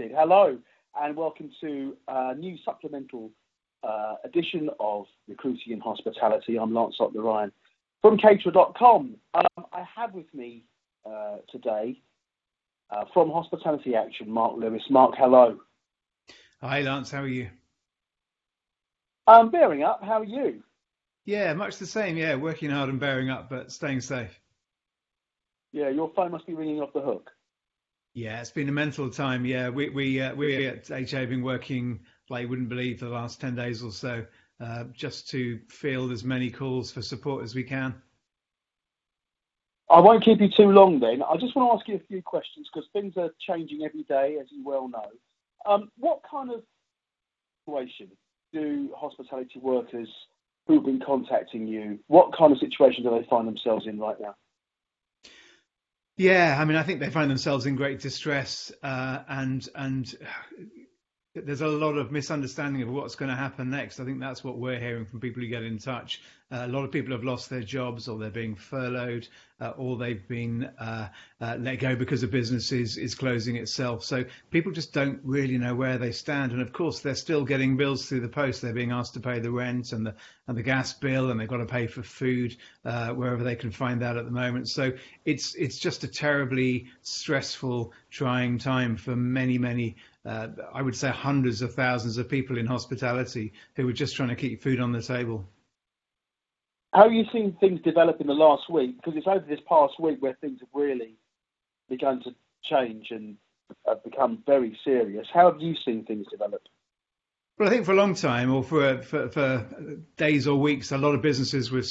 Hello, and welcome to a new supplemental uh, edition of Recruiting in Hospitality. I'm Lance Lancelot Ryan from Caterer.com. Um, I have with me uh, today uh, from Hospitality Action, Mark Lewis. Mark, hello. Hi, Lance. How are you? I'm bearing up. How are you? Yeah, much the same. Yeah, working hard and bearing up, but staying safe. Yeah, your phone must be ringing off the hook. Yeah, it's been a mental time. Yeah, we we uh, we at HA have been working like you wouldn't believe for the last ten days or so, uh, just to field as many calls for support as we can. I won't keep you too long then. I just want to ask you a few questions because things are changing every day, as you well know. Um, what kind of situation do hospitality workers who've been contacting you, what kind of situation do they find themselves in right now? Yeah, I mean, I think they find themselves in great distress, uh, and and there's a lot of misunderstanding of what's going to happen next. I think that's what we're hearing from people who get in touch. Uh, a lot of people have lost their jobs, or they're being furloughed, uh, or they've been uh, uh let go because the business is, is closing itself. So people just don't really know where they stand. And of course, they're still getting bills through the post. They're being asked to pay the rent and the and the gas bill, and they've got to pay for food uh, wherever they can find that at the moment. So it's it's just a terribly stressful, trying time for many many uh, I would say hundreds of thousands of people in hospitality who were just trying to keep food on the table. How are you seeing things develop in the last week? Because it's over this past week where things have really begun to change and have become very serious. How have you seen things develop? Well, I think for a long time, or for, for, for days or weeks, a lot of businesses were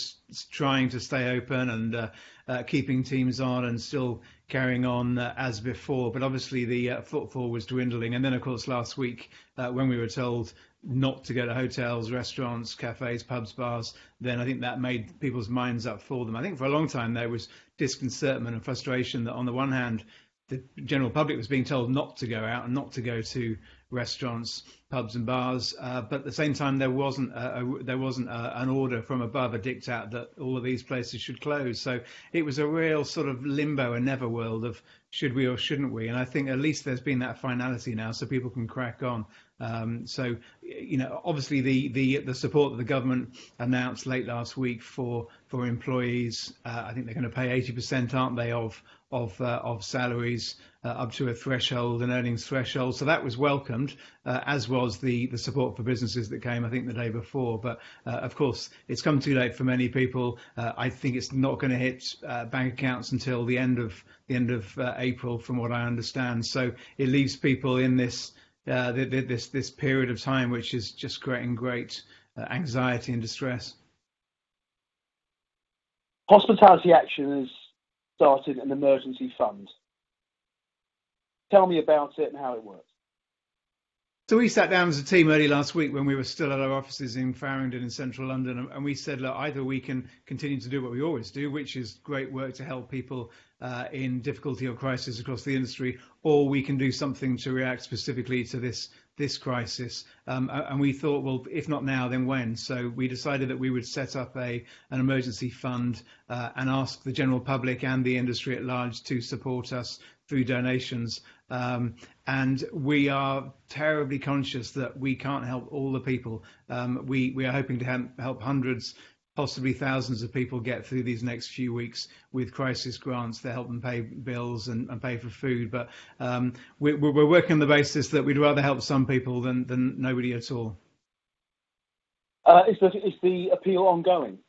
trying to stay open and uh, uh, keeping teams on and still carrying on uh, as before. But obviously, the uh, footfall was dwindling. And then, of course, last week, uh, when we were told not to go to hotels, restaurants, cafes, pubs, bars, then I think that made people's minds up for them. I think for a long time there was disconcertment and frustration that, on the one hand, the general public was being told not to go out and not to go to restaurants, pubs, and bars. Uh, but at the same time, there wasn't a, a, there wasn't a, an order from above, a diktat that all of these places should close. So it was a real sort of limbo, a never world of should we or shouldn't we? And I think at least there's been that finality now, so people can crack on. Um, so, you know, obviously the, the the support that the government announced late last week for for employees, uh, I think they're going to pay 80%, aren't they, of of uh, of salaries uh, up to a threshold, an earnings threshold. So that was welcomed, uh, as was the the support for businesses that came, I think, the day before. But uh, of course, it's come too late for many people. Uh, I think it's not going to hit uh, bank accounts until the end of the end of April, from what I understand. So it leaves people in this this this period of time, which is just creating great anxiety and distress. Hospitality Action has started an emergency fund. Tell me about it and how it works. So we sat down as a team early last week when we were still at our offices in Farringdon in central London, and we said, look, either we can continue to do what we always do, which is great work to help people uh, in difficulty or crisis across the industry, or we can do something to react specifically to this this crisis. Um, and we thought, well, if not now, then when? So we decided that we would set up a an emergency fund uh, and ask the general public and the industry at large to support us through donations. Um, and we are terribly conscious that we can't help all the people. Um, we we are hoping to help hundreds possibly thousands of people get through these next few weeks with crisis grants to help them pay bills and, and pay for food. But um, we, are working on the basis that we'd rather help some people than, than nobody at all. Uh, is, the, is the appeal ongoing?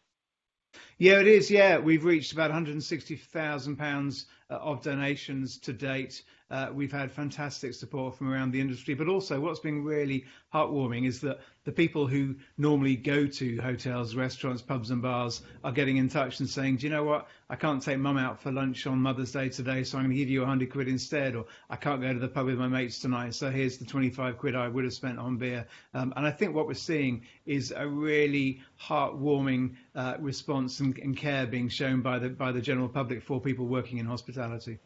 Yeah, it is. Yeah, we've reached about 160,000 pounds uh, of donations to date. Uh, we've had fantastic support from around the industry, but also what's been really heartwarming is that the people who normally go to hotels, restaurants, pubs, and bars are getting in touch and saying, "Do you know what? I can't take mum out for lunch on Mother's Day today, so I'm going to give you hundred quid instead." Or I can't go to the pub with my mates tonight, so here's the 25 quid I would have spent on beer. Um, and I think what we're seeing is a really heartwarming uh, response and, and care being shown by the by the general public for people working in hospitality.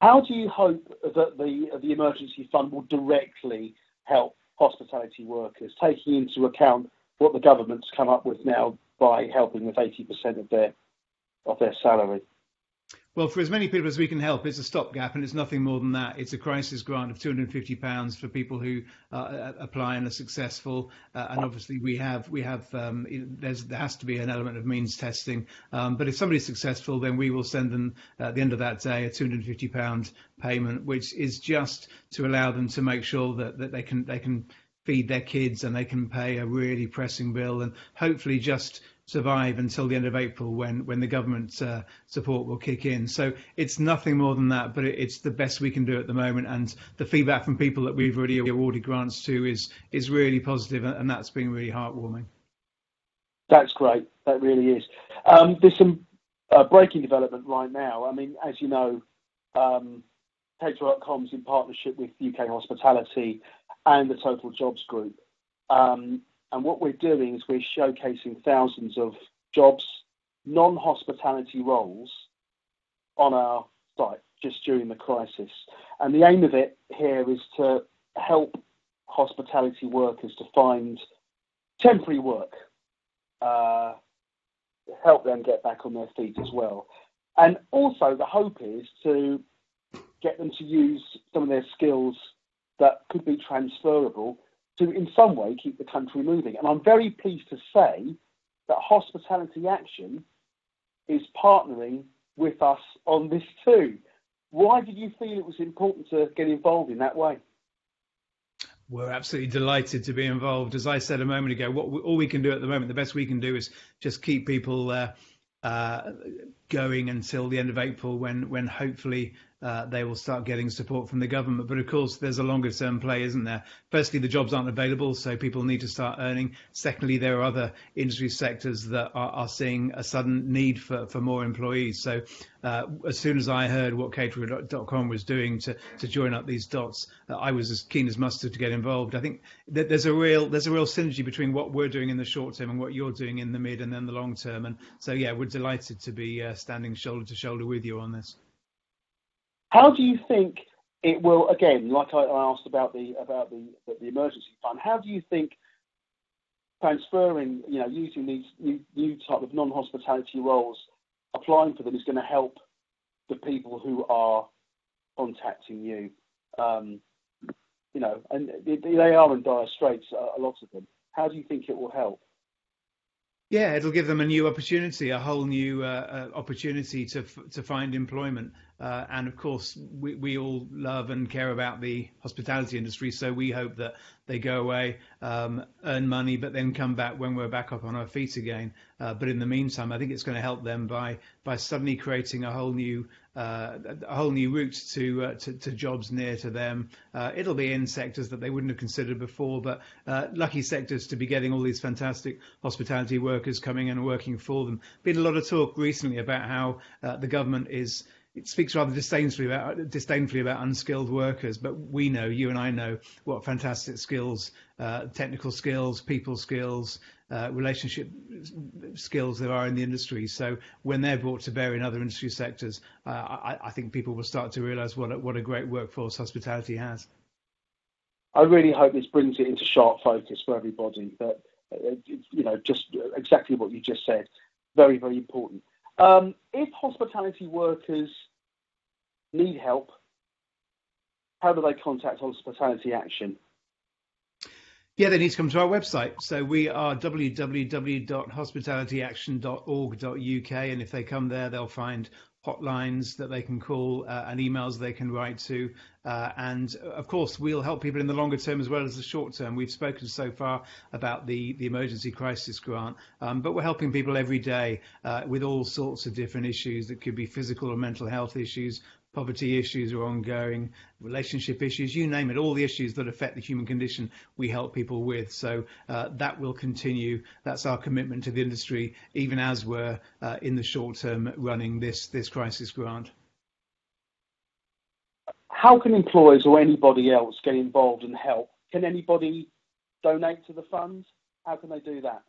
How do you hope that the the emergency fund will directly help hospitality workers, taking into account what the government's come up with now by helping with 80% of their of their salary? Well, for as many people as we can help, it's a stopgap, and it's nothing more than that. It's a crisis grant of £250 for people who uh, apply and are successful. Uh, and obviously, we have we have um, there has to be an element of means testing. Um, but if somebody's successful, then we will send them at the end of that day a £250 payment, which is just to allow them to make sure that, that they can they can feed their kids and they can pay a really pressing bill and hopefully just survive until the end of April when when the government uh, support will kick in. So it's nothing more than that, but it, it's the best we can do at the moment. And the feedback from people that we've already awarded grants to is is really positive, and that's been really heartwarming. That's great. That really is. Um, there's some uh, breaking development right now. I mean, as you know, um, Caterer.com's in partnership with UK Hospitality and the Total Jobs Group. Um, and what we're doing is we're showcasing thousands of jobs, non hospitality roles on our site just during the crisis. And the aim of it here is to help hospitality workers to find temporary work, uh, help them get back on their feet as well. And also, the hope is to get them to use some of their skills that could be transferable to, in some way, keep the country moving. And I'm very pleased to say that Hospitality Action is partnering with us on this too. Why did you feel it was important to get involved in that way? We're absolutely delighted to be involved. As I said a moment ago, what we, all we can do at the moment, the best we can do is just keep people uh, uh, going until the end of April, when when hopefully uh, they will start getting support from the government. But of course, there's a longer term play, isn't there? Firstly, the jobs aren't available, so people need to start earning. Secondly, there are other industry sectors that are, are seeing a sudden need for, for more employees. So uh, as soon as I heard what Caterer.com was doing to, to join up these dots, uh, I was as keen as mustard to get involved. I think that there's a real there's a real synergy between what we're doing in the short term and what you're doing in the mid and then the long term. And so yeah, we're delighted to be uh, standing shoulder to shoulder with you on this. How do you think it will? Again, like I, asked about the about the the emergency fund. How do you think transferring, you know, using these new, new type of non-hospitality roles, applying for them is going to help the people who are contacting you. Um, you know, and they are in dire straits, a lot of them. How do you think it will help? Yeah, it'll give them a new opportunity, a whole new uh, uh, opportunity to to find employment. Uh, and of course, we, we all love and care about the hospitality industry, so we hope that they go away, um, earn money, but then come back when we're back up on our feet again. Uh, but in the meantime, I think it's going to help them by by suddenly creating a whole new uh, a whole new route to, uh, to, to jobs near to them. Uh, it'll be in sectors that they wouldn't have considered before, but uh, lucky sectors to be getting all these fantastic hospitality workers coming and working for them. Been a lot of talk recently about how uh, the government is it speaks rather disdainfully about, disdainfully about unskilled workers, but we know, you and I know, what fantastic skills, uh, technical skills, people skills, uh, relationship skills there are in the industry. So when they're brought to bear in other industry sectors, uh, I, I, think people will start to realise what a, what a great workforce hospitality has. I really hope this brings it into sharp focus for everybody. That uh, you know, just exactly what you just said, very very important. Um, if hospitality workers need help, how do they contact Hospitality Action? Yeah, they need to come to our website. So we are www.hospitalityaction.org.uk, and if they come there, they'll find hotlines that they can call uh, and emails they can write to. Uh, and of course, we'll help people in the longer term as well as the short term. We've spoken so far about the, the emergency crisis grant, um, but we're helping people every day uh, with all sorts of different issues that could be physical or mental health issues, poverty issues are ongoing, relationship issues, you name it, all the issues that affect the human condition, we help people with. So uh, that will continue. That's our commitment to the industry, even as we're uh, in the short term running this this crisis grant. How can employers or anybody else get involved and help? Can anybody donate to the fund? How can they do that?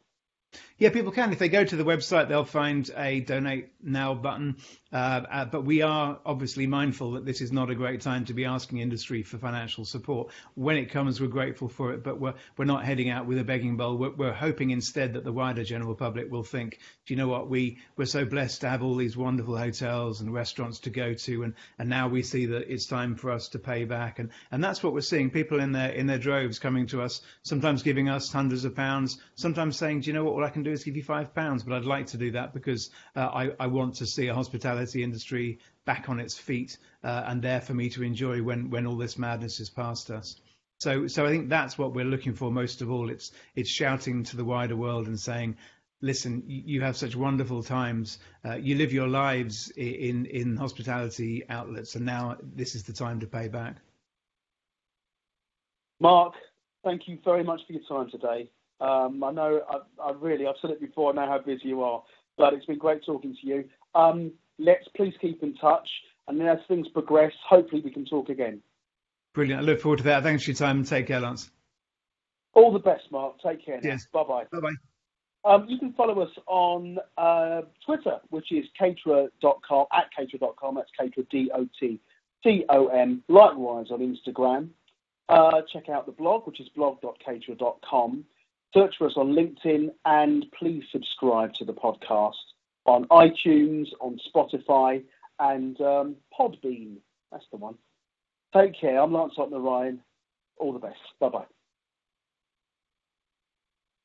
Yeah, people can. If they go to the website, they'll find a donate now button. Uh, uh, but we are obviously mindful that this is not a great time to be asking industry for financial support. When it comes, we're grateful for it, but we're, we're not heading out with a begging bowl. We're, we're hoping instead that the wider general public will think, do you know what? We, we're so blessed to have all these wonderful hotels and restaurants to go to. And, and now we see that it's time for us to pay back. And, and that's what we're seeing. People in their, in their droves coming to us, sometimes giving us hundreds of pounds, sometimes saying, do you know what? All I can do is give you five pounds, but I'd like to do that because uh, I, I want to see a hospitality industry back on its feet uh, and there for me to enjoy when, when all this madness is past us. So, so I think that's what we're looking for most of all. It's, it's shouting to the wider world and saying, listen, you have such wonderful times. Uh, you live your lives in, in hospitality outlets, and now this is the time to pay back. Mark, thank you very much for your time today. Um, I know, I, I, really, I've said it before, I know how busy you are, but it's been great talking to you. Um, let's please keep in touch, and then as things progress, hopefully we can talk again. Brilliant. I look forward to that. Thanks for your time and take care, Lance. All the best, Mark. Take care. Yes. Bye bye. Bye bye. Um, you can follow us on uh, Twitter, which is caterer.com, at caterer.com. That's caterer, D-O-T-C-O-M. Likewise on Instagram. Uh, check out the blog, which is blog.caterer.com. Search for us on LinkedIn and please subscribe to the podcast on iTunes, on Spotify, and um, Podbean. That's the one. Take care. I'm Lance Ottner Ryan. All the best. Bye bye.